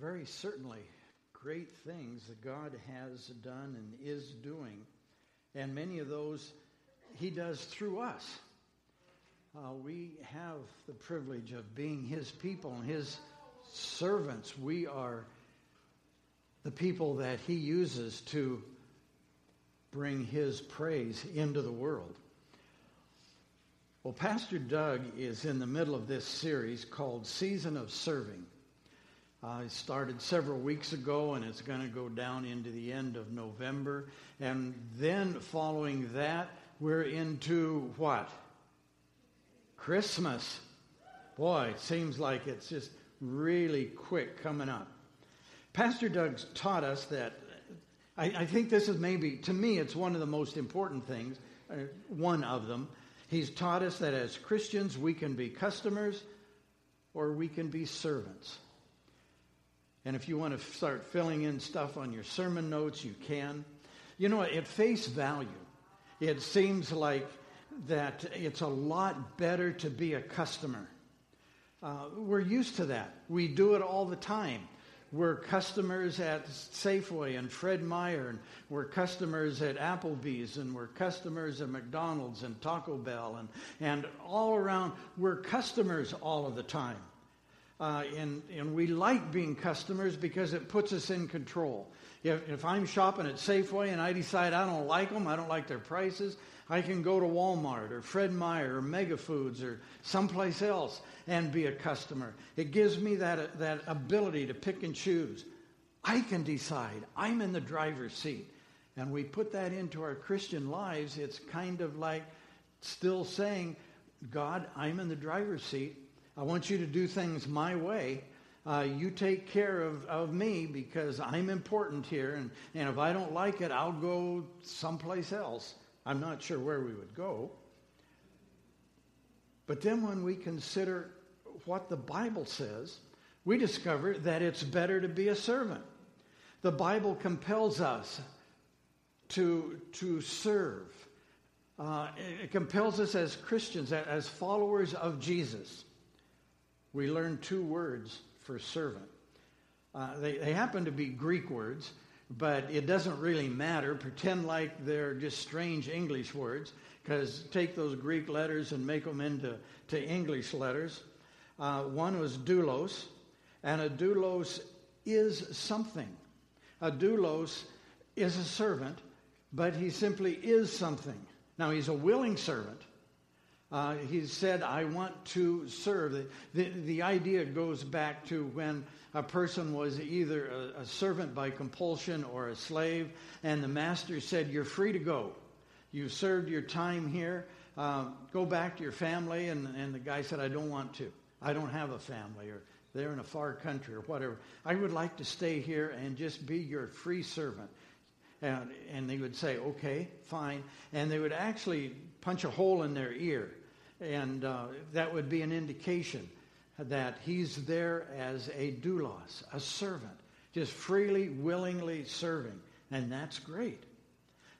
very certainly great things that God has done and is doing, and many of those He does through us. Uh, we have the privilege of being His people and His servants. We are the people that He uses to bring His praise into the world. Well, Pastor Doug is in the middle of this series called Season of Serving. Uh, it started several weeks ago and it's going to go down into the end of November. And then following that, we're into what? Christmas. Boy, it seems like it's just really quick coming up. Pastor Doug's taught us that, I, I think this is maybe, to me, it's one of the most important things, uh, one of them. He's taught us that as Christians, we can be customers or we can be servants. And if you want to start filling in stuff on your sermon notes, you can. You know, at face value, it seems like that it's a lot better to be a customer. Uh, we're used to that. We do it all the time. We're customers at Safeway and Fred Meyer, and we're customers at Applebee's, and we're customers at McDonald's and Taco Bell, and, and all around, we're customers all of the time. Uh, and, and we like being customers because it puts us in control. If, if I'm shopping at Safeway and I decide I don't like them, I don't like their prices, I can go to Walmart or Fred Meyer or Mega Foods or someplace else and be a customer. It gives me that, that ability to pick and choose. I can decide. I'm in the driver's seat. And we put that into our Christian lives. It's kind of like still saying, God, I'm in the driver's seat. I want you to do things my way. Uh, you take care of, of me because I'm important here. And, and if I don't like it, I'll go someplace else. I'm not sure where we would go. But then when we consider what the Bible says, we discover that it's better to be a servant. The Bible compels us to, to serve. Uh, it compels us as Christians, as followers of Jesus we learn two words for servant. Uh, they, they happen to be Greek words, but it doesn't really matter. Pretend like they're just strange English words, because take those Greek letters and make them into to English letters. Uh, one was doulos, and a doulos is something. A doulos is a servant, but he simply is something. Now, he's a willing servant, uh, he said, I want to serve. The, the, the, idea goes back to when a person was either a, a, servant by compulsion or a slave, and the master said, You're free to go. You've served your time here. Uh, go back to your family. And, and the guy said, I don't want to. I don't have a family, or they're in a far country, or whatever. I would like to stay here and just be your free servant. And, and they would say, okay, fine. And they would actually punch a hole in their ear and uh, that would be an indication that he's there as a doulos, a servant, just freely, willingly serving. And that's great.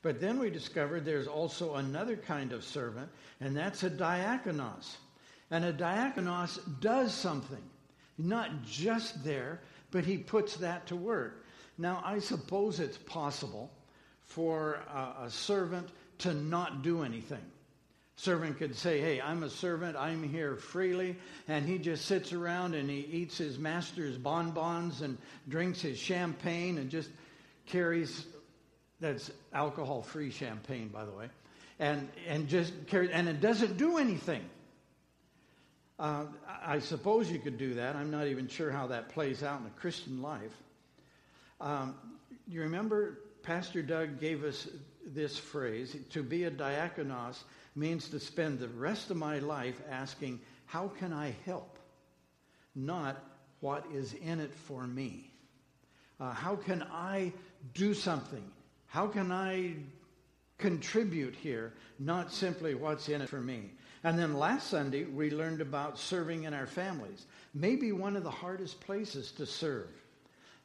But then we discovered there's also another kind of servant, and that's a diakonos. And a diakonos does something, not just there, but he puts that to work. Now, I suppose it's possible for a, a servant to not do anything. Servant could say, Hey, I'm a servant, I'm here freely. And he just sits around and he eats his master's bonbons and drinks his champagne and just carries, that's alcohol free champagne, by the way, and, and just carries, and it doesn't do anything. Uh, I suppose you could do that. I'm not even sure how that plays out in a Christian life. Um, you remember Pastor Doug gave us this phrase to be a diakonos means to spend the rest of my life asking, How can I help? Not what is in it for me. Uh, how can I do something? How can I contribute here? Not simply what's in it for me. And then last Sunday, we learned about serving in our families. Maybe one of the hardest places to serve.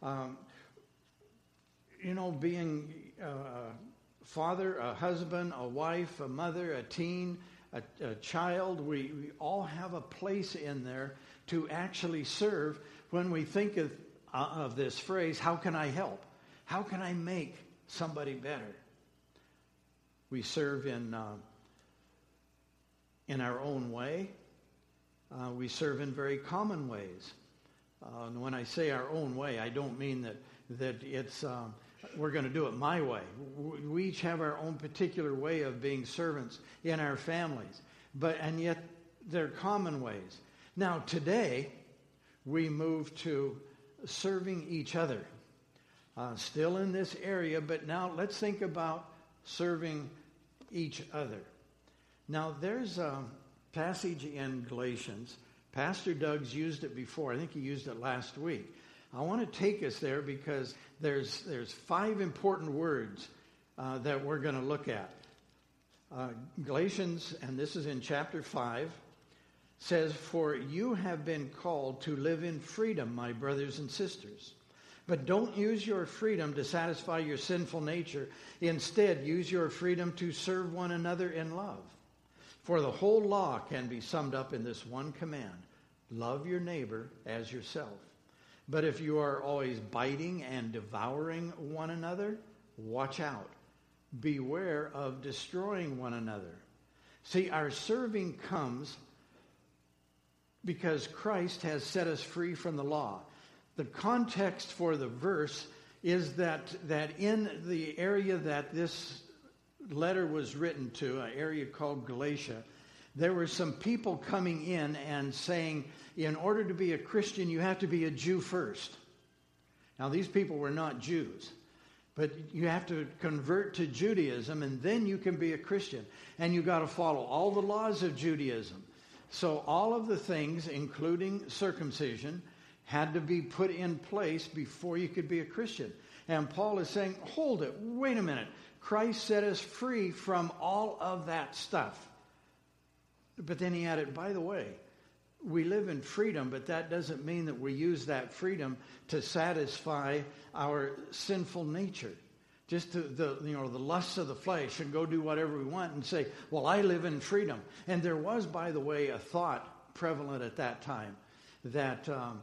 Um, you know, being uh, father, a husband, a wife, a mother, a teen, a, a child. We, we all have a place in there to actually serve when we think of uh, of this phrase, how can I help? How can I make somebody better? We serve in, uh, in our own way. Uh, we serve in very common ways. Uh, and when I say our own way, I don't mean that, that it's, um, we're going to do it my way. We each have our own particular way of being servants in our families. But, and yet they're common ways. Now, today, we move to serving each other. Uh, still in this area, but now let's think about serving each other. Now, there's a passage in Galatians. Pastor Doug's used it before. I think he used it last week. I want to take us there because there's, there's five important words uh, that we're going to look at. Uh, Galatians, and this is in chapter 5, says, For you have been called to live in freedom, my brothers and sisters. But don't use your freedom to satisfy your sinful nature. Instead, use your freedom to serve one another in love. For the whole law can be summed up in this one command love your neighbor as yourself. But if you are always biting and devouring one another, watch out. Beware of destroying one another. See, our serving comes because Christ has set us free from the law. The context for the verse is that, that in the area that this letter was written to, an area called Galatia, there were some people coming in and saying, in order to be a Christian, you have to be a Jew first. Now, these people were not Jews, but you have to convert to Judaism, and then you can be a Christian. And you got to follow all the laws of Judaism. So, all of the things, including circumcision, had to be put in place before you could be a Christian. And Paul is saying, hold it, wait a minute. Christ set us free from all of that stuff. But then he added, by the way, we live in freedom, but that doesn't mean that we use that freedom to satisfy our sinful nature. Just to the you know the lusts of the flesh and go do whatever we want and say, well, I live in freedom. And there was, by the way, a thought prevalent at that time that um,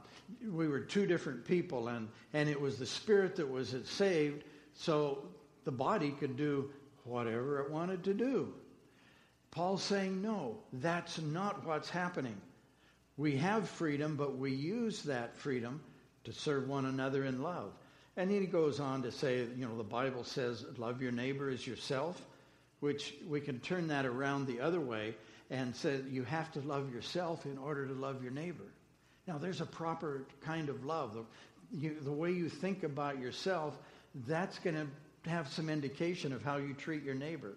we were two different people, and and it was the spirit that was saved, so the body could do whatever it wanted to do. Paul's saying, no, that's not what's happening. We have freedom, but we use that freedom to serve one another in love. And then he goes on to say, you know, the Bible says, love your neighbor as yourself, which we can turn that around the other way and say you have to love yourself in order to love your neighbor. Now, there's a proper kind of love. The, you, the way you think about yourself, that's going to have some indication of how you treat your neighbor.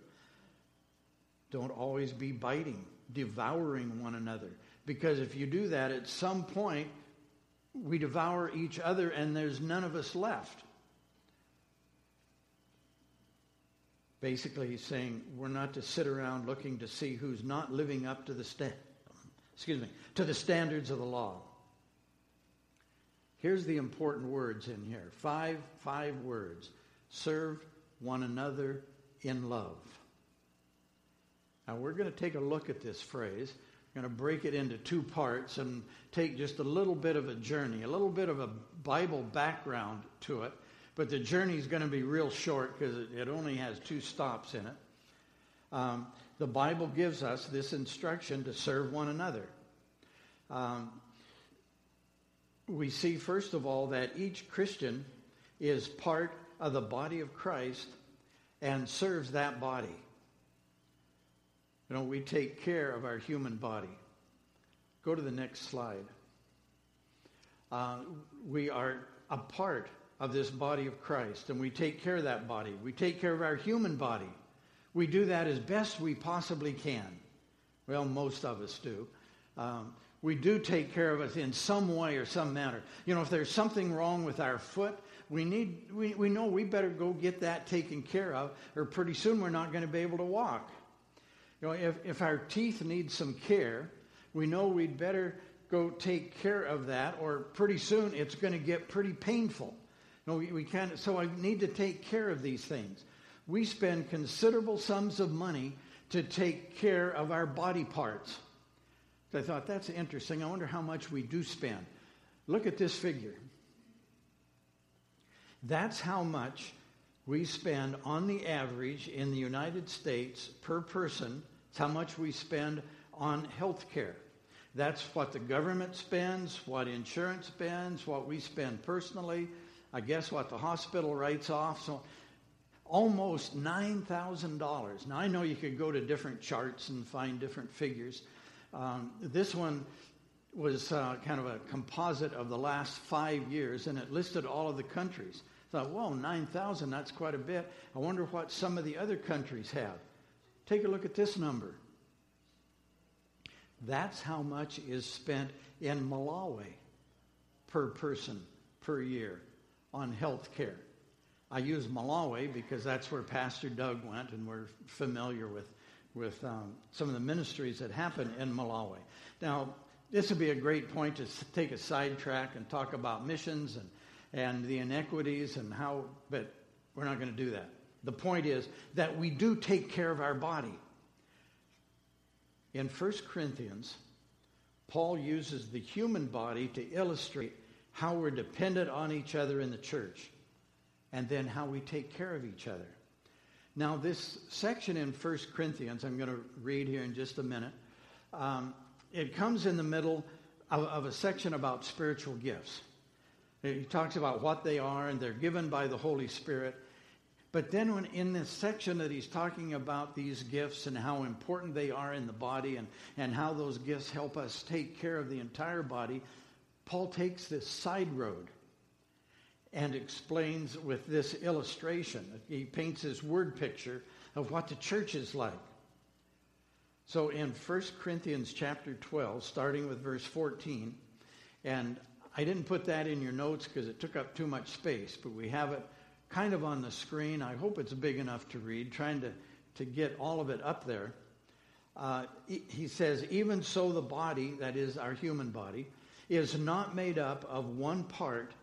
Don't always be biting, devouring one another. Because if you do that, at some point, we devour each other and there's none of us left. Basically, he's saying we're not to sit around looking to see who's not living up to the sta- excuse me, to the standards of the law. Here's the important words in here. Five five words. Serve one another in love. Now we're going to take a look at this phrase going to break it into two parts and take just a little bit of a journey, a little bit of a Bible background to it. But the journey is going to be real short because it, only has two stops in it. Um, the Bible gives us this instruction to serve one another. Um, we see, first of all, that each Christian is part of the body of Christ and serves that body. You know, we take care of our human body. Go to the next slide. Uh, we are a part of this body of Christ, and we take care of that body. We take care of our human body. We do that as best we possibly can. Well, most of us do. Um, we do take care of it in some way or some manner. You know, if there's something wrong with our foot, we need we, we know we better go get that taken care of, or pretty soon we're not going to be able to walk. You know, if, if our teeth need some care, we know we'd better go take care of that, or pretty soon it's going to get pretty painful. You know, we, we can't, so I need to take care of these things. We spend considerable sums of money to take care of our body parts. I thought, that's interesting. I wonder how much we do spend. Look at this figure. That's how much we spend on the average in the United States per person. It's how much we spend on health care. That's what the government spends, what insurance spends, what we spend personally, I guess what the hospital writes off. So almost $9,000. Now, I know you could go to different charts and find different figures. Um, this one was uh, kind of a composite of the last five years, and it listed all of the countries. I thought, whoa, 9,000, that's quite a bit. I wonder what some of the other countries have. Take a look at this number. That's how much is spent in Malawi per person per year on health care. I use Malawi because that's where Pastor Doug went, and we're familiar with, with um, some of the ministries that happen in Malawi. Now, this would be a great point to take a sidetrack and talk about missions and, and the inequities and how, but we're not going to do that. The point is that we do take care of our body. In 1 Corinthians, Paul uses the human body to illustrate how we're dependent on each other in the church and then how we take care of each other. Now, this section in 1 Corinthians, I'm going to read here in just a minute, um, it comes in the middle of, of a section about spiritual gifts. He talks about what they are, and they're given by the Holy Spirit. But then, when in this section that he's talking about these gifts and how important they are in the body and, and how those gifts help us take care of the entire body, Paul takes this side road and explains with this illustration. He paints his word picture of what the church is like. So in 1 Corinthians chapter 12, starting with verse 14, and I didn't put that in your notes because it took up too much space, but we have it kind of on the screen. I hope it's big enough to read, trying to, to get all of it up there. Uh, he says, Even so, the body, that is our human body, is not made up of one part,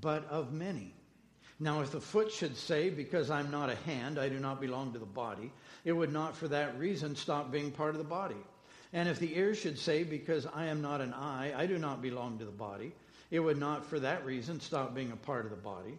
but of many. Now, if the foot should say, Because I'm not a hand, I do not belong to the body, it would not for that reason stop being part of the body. And if the ear should say, Because I am not an eye, I do not belong to the body, it would not for that reason stop being a part of the body.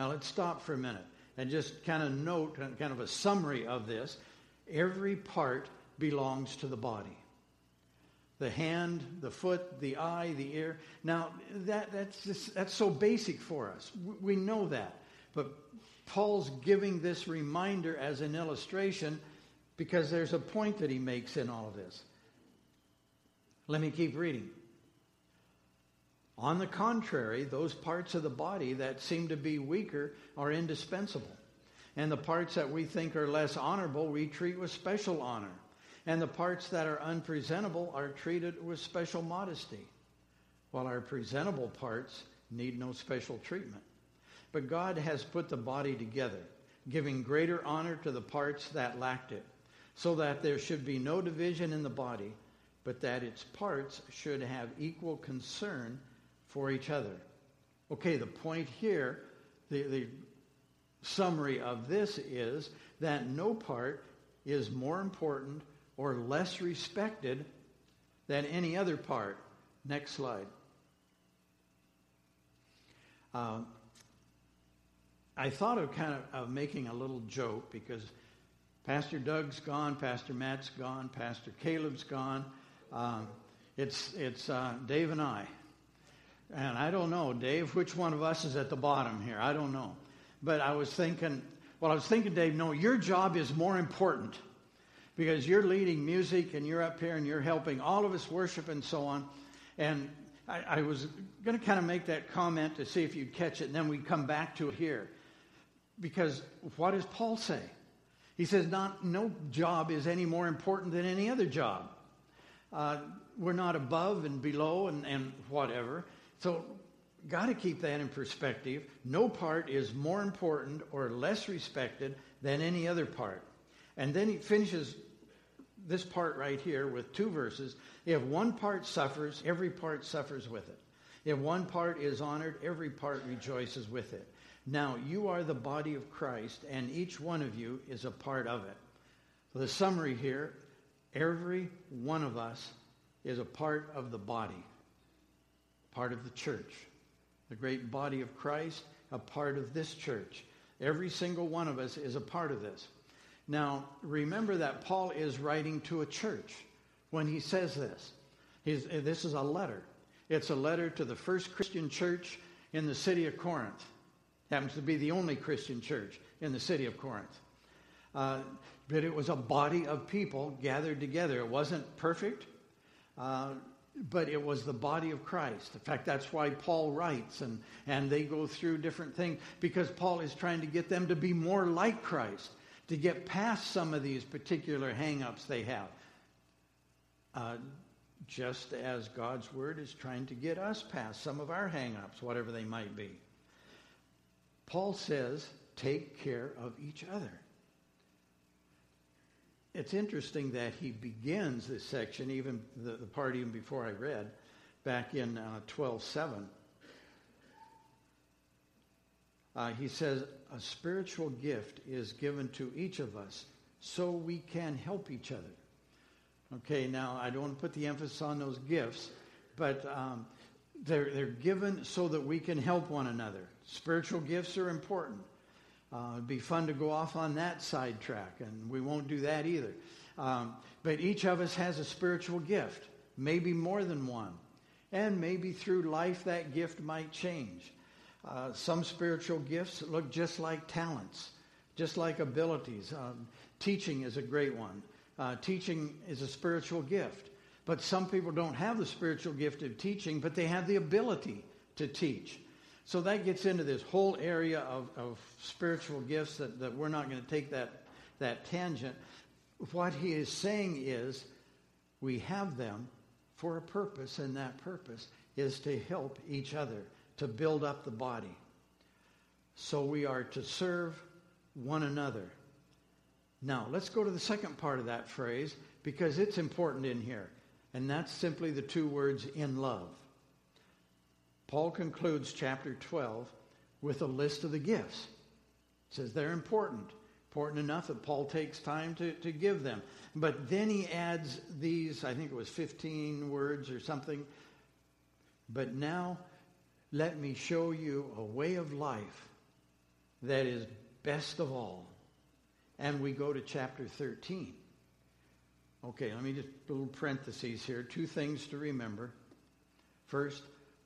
Now let's stop for a minute and just kind of note, kind of a summary of this. Every part belongs to the body the hand, the foot, the eye, the ear. Now, that, that's, just, that's so basic for us. We know that. But Paul's giving this reminder as an illustration because there's a point that he makes in all of this. Let me keep reading. On the contrary, those parts of the body that seem to be weaker are indispensable. And the parts that we think are less honorable, we treat with special honor. And the parts that are unpresentable are treated with special modesty, while our presentable parts need no special treatment. But God has put the body together, giving greater honor to the parts that lacked it, so that there should be no division in the body, but that its parts should have equal concern for each other. Okay, the point here, the, the summary of this is that no part is more important or less respected than any other part. Next slide. Uh, I thought of kind of, of making a little joke because Pastor Doug's gone, Pastor Matt's gone, Pastor Caleb's gone. Um, it's it's uh, Dave and I. And I don't know, Dave, which one of us is at the bottom here? I don't know. But I was thinking, well, I was thinking, Dave, no, your job is more important because you're leading music and you're up here and you're helping all of us worship and so on. And I, I was going to kind of make that comment to see if you'd catch it, and then we'd come back to it here. Because what does Paul say? He says, not, no job is any more important than any other job. Uh, we're not above and below and, and whatever. So got to keep that in perspective. No part is more important or less respected than any other part. And then he finishes this part right here with two verses. If one part suffers, every part suffers with it. If one part is honored, every part rejoices with it. Now, you are the body of Christ, and each one of you is a part of it. The summary here every one of us is a part of the body, part of the church. The great body of Christ, a part of this church. Every single one of us is a part of this. Now, remember that Paul is writing to a church when he says this. He's, this is a letter. It's a letter to the first Christian church in the city of Corinth. Happens to be the only Christian church in the city of Corinth. Uh, but it was a body of people gathered together. It wasn't perfect, uh, but it was the body of Christ. In fact, that's why Paul writes, and, and they go through different things because Paul is trying to get them to be more like Christ to get past some of these particular hangups they have. Uh, just as God's Word is trying to get us past some of our hangups, whatever they might be. Paul says, take care of each other. It's interesting that he begins this section, even the, the part even before I read, back in uh, 12.7. Uh, he says, a spiritual gift is given to each of us so we can help each other. Okay, now I don't want to put the emphasis on those gifts, but um, they're, they're given so that we can help one another. Spiritual gifts are important. Uh, it'd be fun to go off on that sidetrack, and we won't do that either. Um, but each of us has a spiritual gift, maybe more than one. And maybe through life that gift might change. Uh, some spiritual gifts look just like talents, just like abilities. Um, teaching is a great one. Uh, teaching is a spiritual gift. But some people don't have the spiritual gift of teaching, but they have the ability to teach. So that gets into this whole area of, of spiritual gifts that, that we're not going to take that, that tangent. What he is saying is we have them for a purpose, and that purpose is to help each other to build up the body. So we are to serve one another. Now, let's go to the second part of that phrase because it's important in here. And that's simply the two words in love. Paul concludes chapter 12 with a list of the gifts. He says they're important, important enough that Paul takes time to, to give them. But then he adds these, I think it was 15 words or something. But now let me show you a way of life that is best of all. And we go to chapter 13. Okay, let me just a little parentheses here. Two things to remember. First,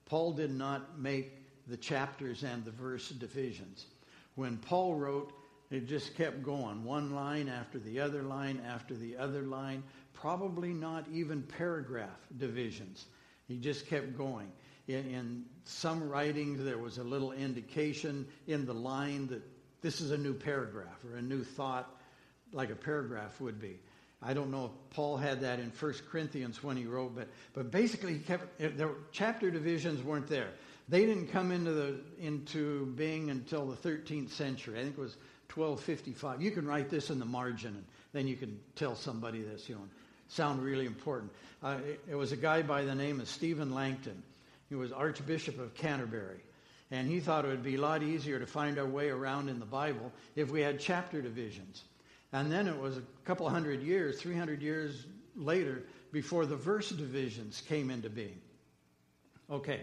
Paul did not make the chapters and the verse divisions. When Paul wrote, it just kept going, one line after the other line after the other line, probably not even paragraph divisions. He just kept going in, in some writings, there was a little indication in the line that this is a new paragraph or a new thought, like a paragraph would be. I don't know if Paul had that in 1 Corinthians when he wrote, but, but basically, he kept, the chapter divisions weren't there. They didn't come into, the, into being until the 13th century. I think it was 1255. You can write this in the margin, and then you can tell somebody this, you know, sound really important. Uh, it, it was a guy by the name of Stephen Langton. He was Archbishop of Canterbury. And he thought it would be a lot easier to find our way around in the Bible if we had chapter divisions. And then it was a couple hundred years, 300 years later, before the verse divisions came into being. Okay.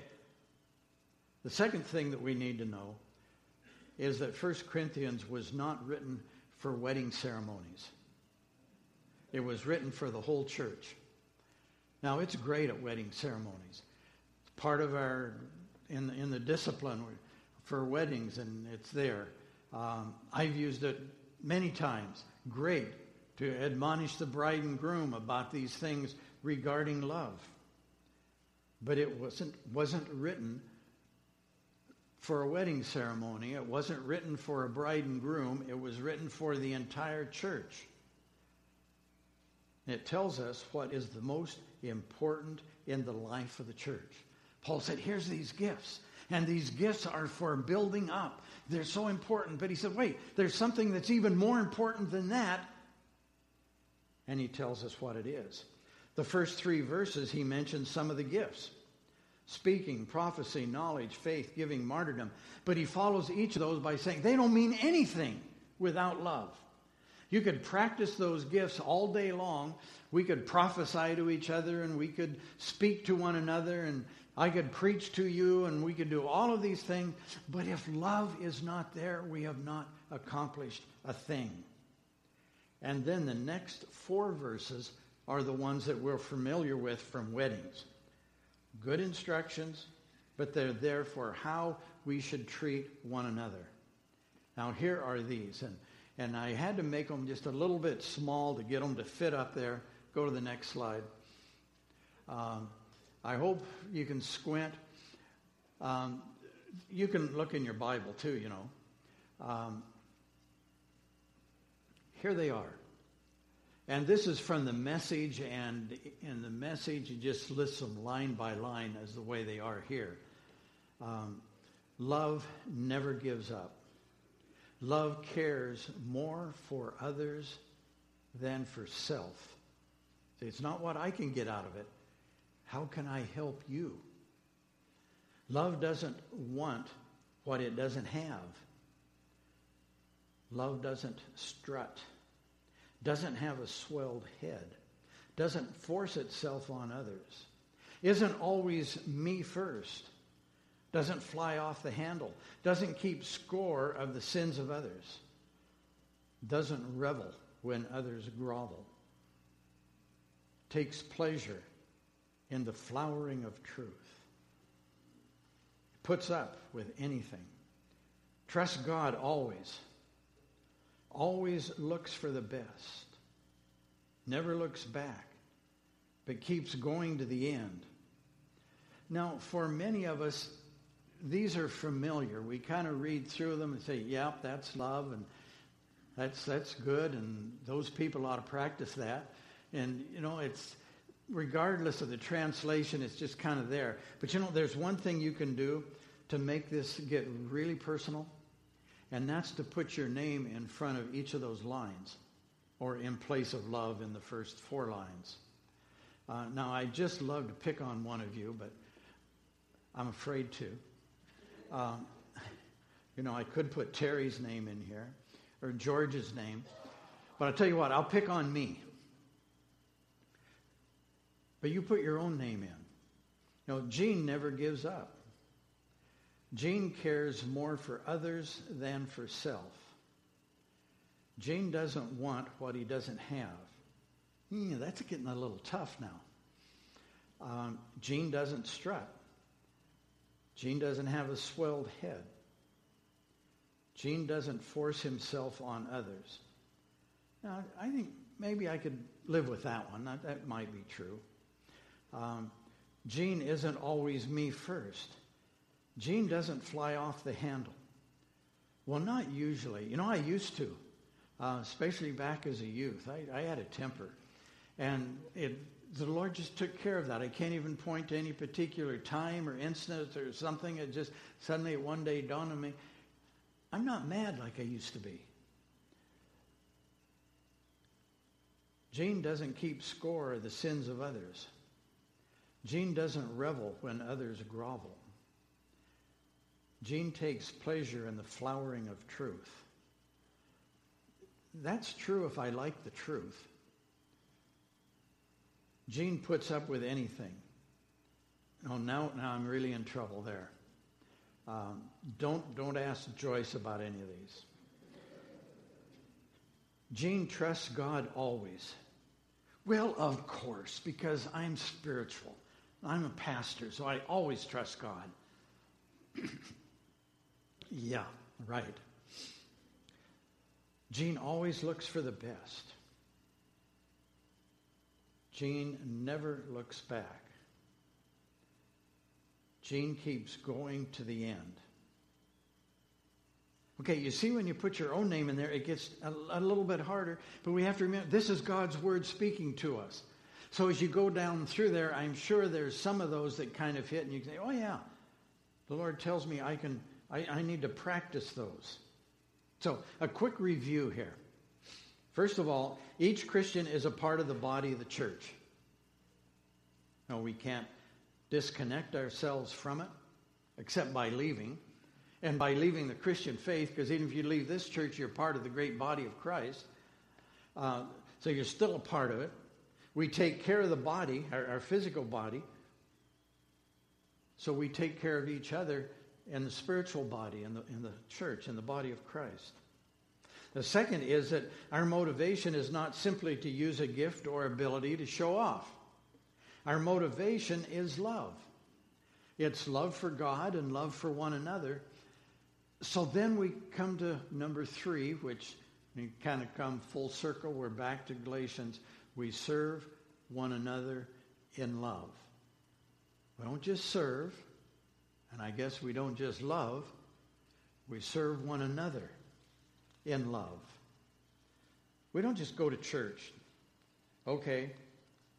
The second thing that we need to know is that 1 Corinthians was not written for wedding ceremonies. It was written for the whole church. Now, it's great at wedding ceremonies It's part of our in in the discipline for weddings, and it's there. Um, I've used it many times. Great to admonish the bride and groom about these things regarding love. But it wasn't wasn't written for a wedding ceremony. It wasn't written for a bride and groom. It was written for the entire church. It tells us what is the most important in the life of the church. Paul said, Here's these gifts. And these gifts are for building up. They're so important. But he said, wait, there's something that's even more important than that. And he tells us what it is. The first three verses, he mentions some of the gifts speaking, prophecy, knowledge, faith, giving, martyrdom. But he follows each of those by saying they don't mean anything without love. You could practice those gifts all day long. We could prophesy to each other and we could speak to one another and I could preach to you and we could do all of these things. But if love is not there, we have not accomplished a thing. And then the next four verses are the ones that we're familiar with from weddings. Good instructions, but they're there for how we should treat one another. Now, here are these, and, and I had to make them just a little bit small to get them to fit up there. Go to the next slide. Um, I hope you can squint. Um, you can look in your Bible too, you know. Um, here they are. And this is from the message, and in the message, it just lists them line by line as the way they are here. Um, love never gives up. Love cares more for others than for self. It's not what I can get out of it. How can I help you? Love doesn't want what it doesn't have. Love doesn't strut doesn't have a swelled head, doesn't force itself on others, isn't always me first, doesn't fly off the handle, doesn't keep score of the sins of others, doesn't revel when others grovel, takes pleasure in the flowering of truth, puts up with anything, Trust God always always looks for the best, never looks back, but keeps going to the end. Now, for many of us, these are familiar. We kind of read through them and say, yep, that's love, and that's, that's good, and those people ought to practice that. And, you know, it's regardless of the translation, it's just kind of there. But, you know, there's one thing you can do to make this get really personal and that's to put your name in front of each of those lines, or in place of love in the first four lines. Uh, now, I just love to pick on one of you, but I'm afraid to. Um, you know, I could put Terry's name in here, or George's name, but I'll tell you what, I'll pick on me. But you put your own name in. You know, Gene never gives up. Gene cares more for others than for self. Gene doesn't want what he doesn't have. That's getting a little tough now. Um, Gene doesn't strut. Gene doesn't have a swelled head. Gene doesn't force himself on others. Now, I think maybe I could live with that one. That, that might be true. Um, Gene isn't always me first. Gene doesn't fly off the handle. Well, not usually. You know, I used to, uh, especially back as a youth. I, I had a temper. And it, the Lord just took care of that. I can't even point to any particular time or instance or something. It just suddenly one day dawned on me I'm not mad like I used to be. Gene doesn't keep score of the sins of others. Gene doesn't revel when others grovel. Gene takes pleasure in the flowering of truth. That's true if I like the truth. Gene puts up with anything. Oh, now, now I'm really in trouble there. Um, don't, don't ask Joyce about any of these. Gene trusts God always. Well, of course, because I'm spiritual. I'm a pastor, so I always trust God. Yeah, right. Gene always looks for the best. Gene never looks back. Gene keeps going to the end. Okay, you see when you put your own name in there, it gets a, a, little bit harder, but we have to remember this is God's word speaking to us. So as you go down through there, I'm sure there's some of those that kind of hit, and you say, oh, yeah, The Lord tells me I can I, I need to practice those. So, a quick review here. First of all, each Christian is a part of the body of the church. No, we can't disconnect ourselves from it except by leaving. And by leaving the Christian faith, because even if you leave this church, you're part of the great body of Christ. Uh, so you're still a part of it. We take care of the body, our, our physical body. So we take care of each other in the spiritual body, in the, in the church, in the body of Christ. The second is that our motivation is not simply to use a gift or ability to show off. Our motivation is love. It's love for God and love for one another. So then we come to number three, which we kind of come full circle. We're back to Galatians. We serve one another in love. We don't just serve, and I guess we don't just love, we serve one another in love. We don't just go to church. Okay,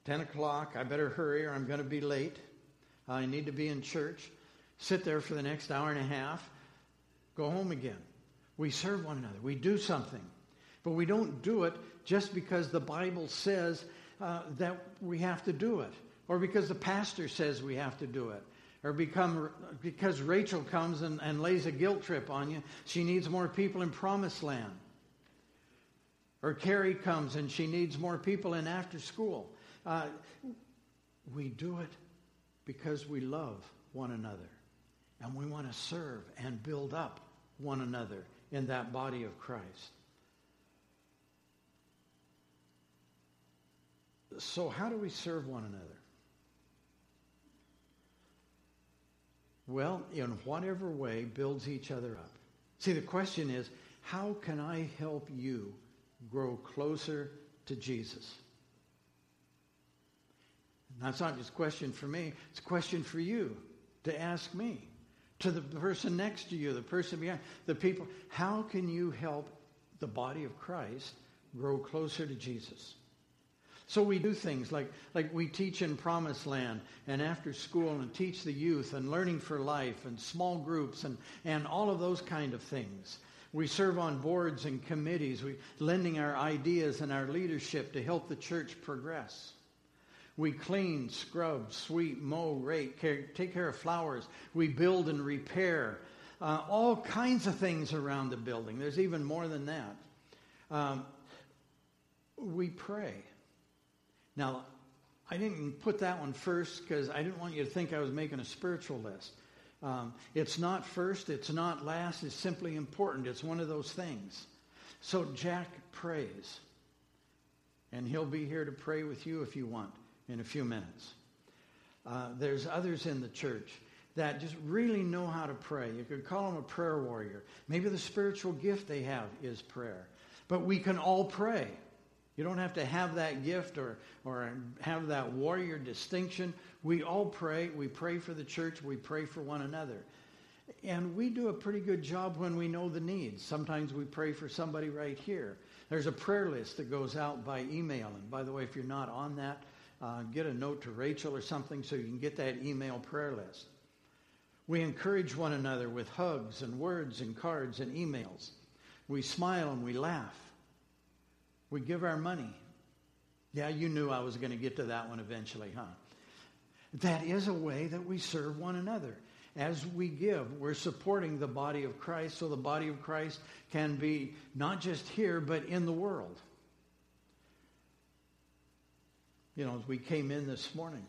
10 o'clock, I better hurry or I'm going to be late. I need to be in church. Sit there for the next hour and a half. Go home again. We serve one another. We do something. But we don't do it just because the Bible says uh, that we have to do it, or because the pastor says we have to do it, or become, because Rachel comes and, and lays a guilt trip on you. She needs more people in promised land. Or Carrie comes and she needs more people in after school. Uh, we do it because we love one another. And we want to serve and build up one another in that body of Christ. So, how do we serve one another? Well, in whatever way builds each other up. See, the question is how can I help you grow closer to Jesus? And that's not just a question for me, it's a question for you to ask me, to the person next to you, the person behind, the people. How can you help the body of Christ grow closer to Jesus? So we do things like, like we teach in Promised Land and after school and teach the youth and learning for life and small groups and, and all of those kind of things. We serve on boards and committees, we lending our ideas and our leadership to help the church progress. We clean, scrub, sweep, mow, rake, care, take care of flowers. We build and repair. Uh, all kinds of things around the building. There's even more than that. Um, we pray. Now, I didn't put that one first because I didn't want you to think I was making a spiritual list. Um, it's not first, it's not last, it's simply important. It's one of those things. So Jack prays, and he'll be here to pray with you if you want in a few minutes. Uh, there's others in the church that just really know how to pray. You could call them a prayer warrior. Maybe the spiritual gift they have is prayer. But we can all pray. You don't have to have that gift or, or have that warrior distinction. We all pray. We pray for the church. We pray for one another. And we do a pretty good job when we know the needs. Sometimes we pray for somebody right here. There's a prayer list that goes out by email. And by the way, if you're not on that, uh, get a note to Rachel or something so you can get that email prayer list. We encourage one another with hugs and words and cards and emails. We smile and we laugh. We give our money. Yeah, you knew I was going to get to that one eventually, huh? That is a way that we serve one another. As we give, we're supporting the body of Christ so the body of Christ can be not just here, but in the world. You know, as we came in this morning,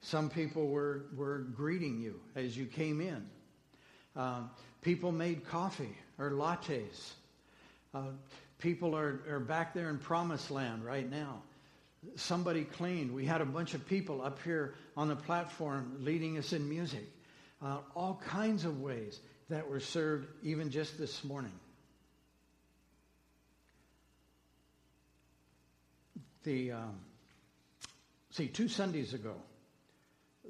some people were, were greeting you as you came in. Uh, people made coffee or lattes. Uh, People are, are back there in promised land right now. Somebody cleaned. We had a bunch of people up here on the platform leading us in music. Uh, all kinds of ways that were served even just this morning. The um, see two Sundays ago,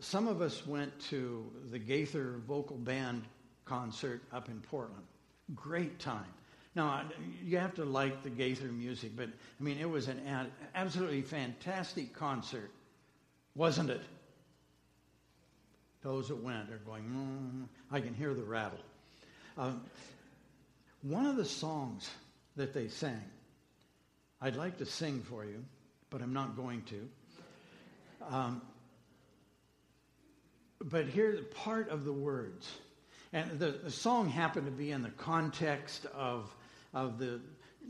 some of us went to the Gaither Vocal Band concert up in Portland. Great time. Now, you have to like the Gaither music, but I mean, it was an absolutely fantastic concert, wasn't it? Those that went are going, mm, I can hear the rattle. Um, one of the songs that they sang, I'd like to sing for you, but I'm not going to. Um, but here's part of the words. And the, the song happened to be in the context of, of the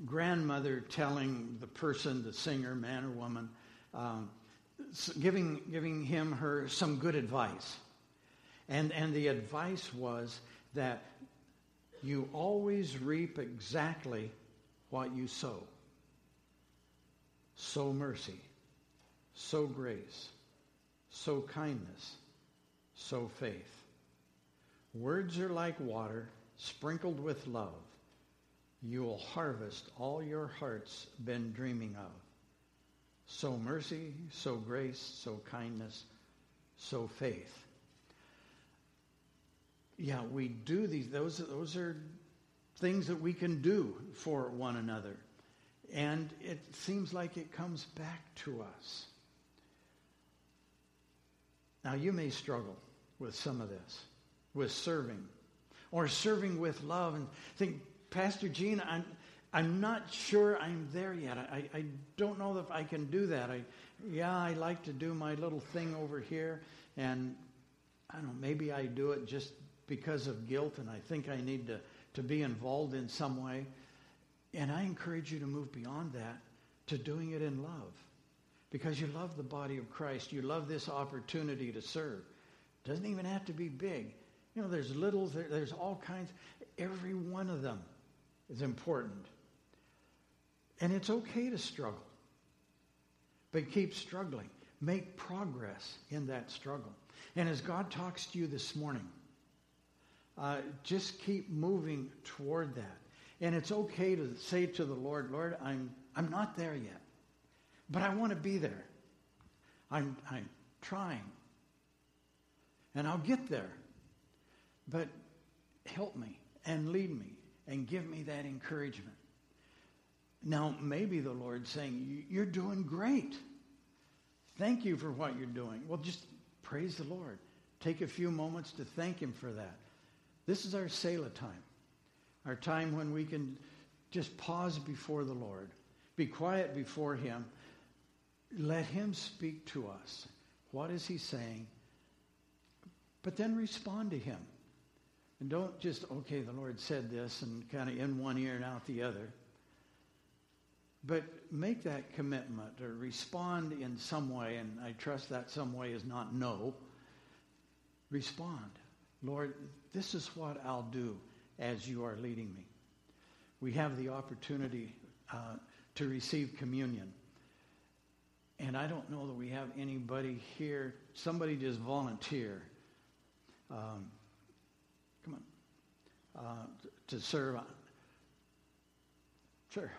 grandmother telling the person, the singer, man or woman, um, giving, giving him her some good advice. And, and the advice was that you always reap exactly what you sow. Sow mercy, sow grace, sow kindness, sow faith. Words are like water sprinkled with love. You will harvest all your heart's been dreaming of. Sow mercy, sow grace, sow kindness, sow faith. Yeah, we do these. Those, those are things that we can do for one another. And it seems like it comes back to us. Now, you may struggle with some of this, with serving, or serving with love, and think, Pastor Gene, I'm, I'm not sure I'm there yet. I, I don't know if I can do that. I, yeah, I like to do my little thing over here, and I don't know, maybe I do it just because of guilt, and I think I need to, to be involved in some way. And I encourage you to move beyond that to doing it in love because you love the body of Christ. You love this opportunity to serve. It doesn't even have to be big. You know, there's little, there, there's all kinds. Every one of them is important. And it's okay to struggle. But keep struggling. Make progress in that struggle. And as God talks to you this morning, uh, just keep moving toward that. And it's okay to say to the Lord, Lord, I'm, I'm not there yet, but I want to be there. I'm, I'm trying. And I'll get there. But help me and lead me and give me that encouragement. Now, maybe the Lord's saying, You're doing great. Thank you for what you're doing. Well, just praise the Lord. Take a few moments to thank Him for that. This is our Selah time, our time when we can just pause before the Lord, be quiet before Him, let Him speak to us. What is He saying? But then respond to Him. And don't just, okay, the Lord said this and kind of in one ear and out the other. But make that commitment or respond in some way, and I trust that some way is not no. Respond. Lord, this is what I'll do as you are leading me. We have the opportunity uh, to receive communion. And I don't know that we have anybody here. Somebody just volunteer. Um. Uh, to serve. On. Sure.